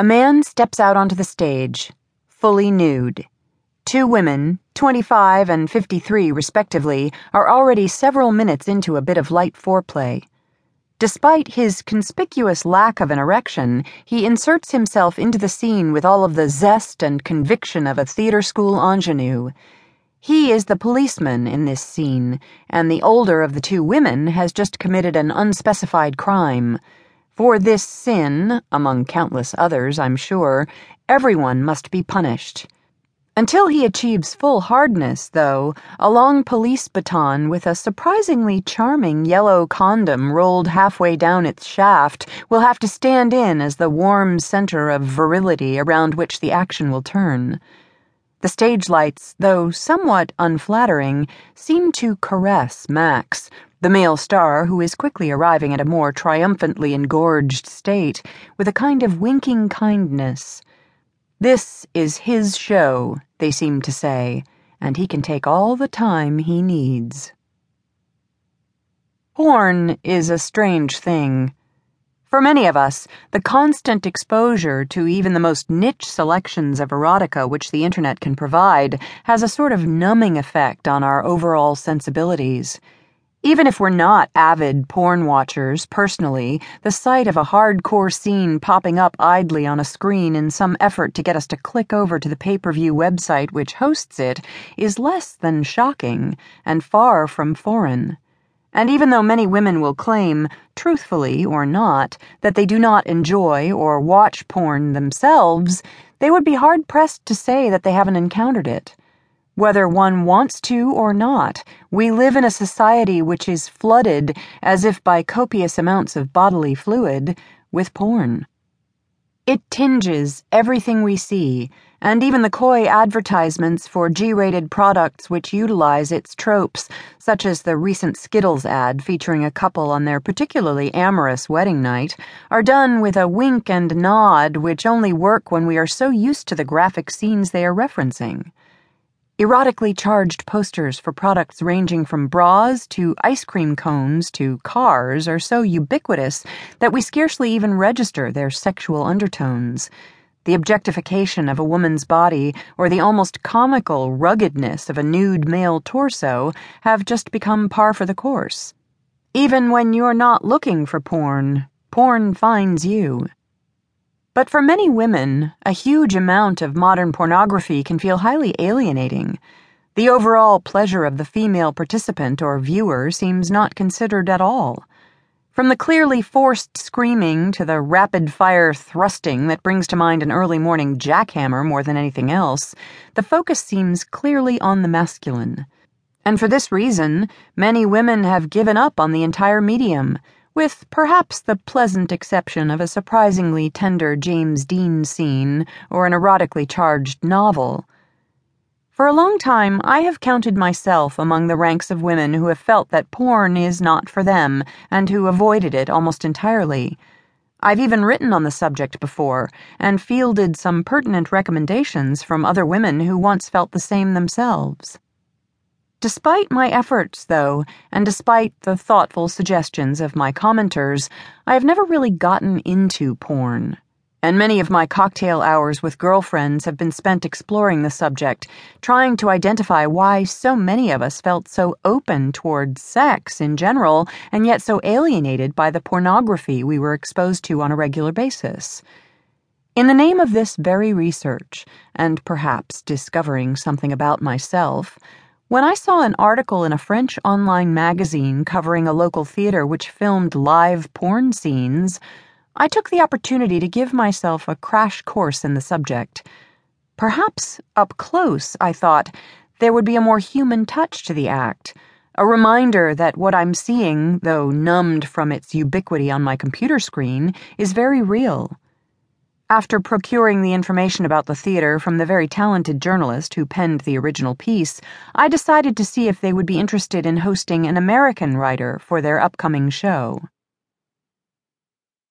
A man steps out onto the stage, fully nude. Two women, 25 and 53 respectively, are already several minutes into a bit of light foreplay. Despite his conspicuous lack of an erection, he inserts himself into the scene with all of the zest and conviction of a theater school ingenue. He is the policeman in this scene, and the older of the two women has just committed an unspecified crime. For this sin, among countless others, I'm sure, everyone must be punished. Until he achieves full hardness, though, a long police baton with a surprisingly charming yellow condom rolled halfway down its shaft will have to stand in as the warm center of virility around which the action will turn. The stage lights, though somewhat unflattering, seem to caress Max the male star who is quickly arriving at a more triumphantly engorged state, with a kind of winking kindness. This is his show, they seem to say, and he can take all the time he needs. Porn is a strange thing. For many of us, the constant exposure to even the most niche selections of erotica which the internet can provide has a sort of numbing effect on our overall sensibilities. Even if we're not avid porn watchers personally, the sight of a hardcore scene popping up idly on a screen in some effort to get us to click over to the pay per view website which hosts it is less than shocking and far from foreign. And even though many women will claim, truthfully or not, that they do not enjoy or watch porn themselves, they would be hard pressed to say that they haven't encountered it. Whether one wants to or not, we live in a society which is flooded, as if by copious amounts of bodily fluid, with porn. It tinges everything we see, and even the coy advertisements for G rated products which utilize its tropes, such as the recent Skittles ad featuring a couple on their particularly amorous wedding night, are done with a wink and nod which only work when we are so used to the graphic scenes they are referencing. Erotically charged posters for products ranging from bras to ice cream cones to cars are so ubiquitous that we scarcely even register their sexual undertones. The objectification of a woman's body or the almost comical ruggedness of a nude male torso have just become par for the course. Even when you're not looking for porn, porn finds you. But for many women, a huge amount of modern pornography can feel highly alienating. The overall pleasure of the female participant or viewer seems not considered at all. From the clearly forced screaming to the rapid fire thrusting that brings to mind an early morning jackhammer more than anything else, the focus seems clearly on the masculine. And for this reason, many women have given up on the entire medium with perhaps the pleasant exception of a surprisingly tender James Deen scene or an erotically charged novel. For a long time, I have counted myself among the ranks of women who have felt that porn is not for them and who avoided it almost entirely. I've even written on the subject before and fielded some pertinent recommendations from other women who once felt the same themselves. Despite my efforts, though, and despite the thoughtful suggestions of my commenters, I have never really gotten into porn. And many of my cocktail hours with girlfriends have been spent exploring the subject, trying to identify why so many of us felt so open toward sex in general, and yet so alienated by the pornography we were exposed to on a regular basis. In the name of this very research, and perhaps discovering something about myself, when I saw an article in a French online magazine covering a local theater which filmed live porn scenes, I took the opportunity to give myself a crash course in the subject. Perhaps up close, I thought, there would be a more human touch to the act, a reminder that what I'm seeing, though numbed from its ubiquity on my computer screen, is very real. After procuring the information about the theater from the very talented journalist who penned the original piece, I decided to see if they would be interested in hosting an American writer for their upcoming show.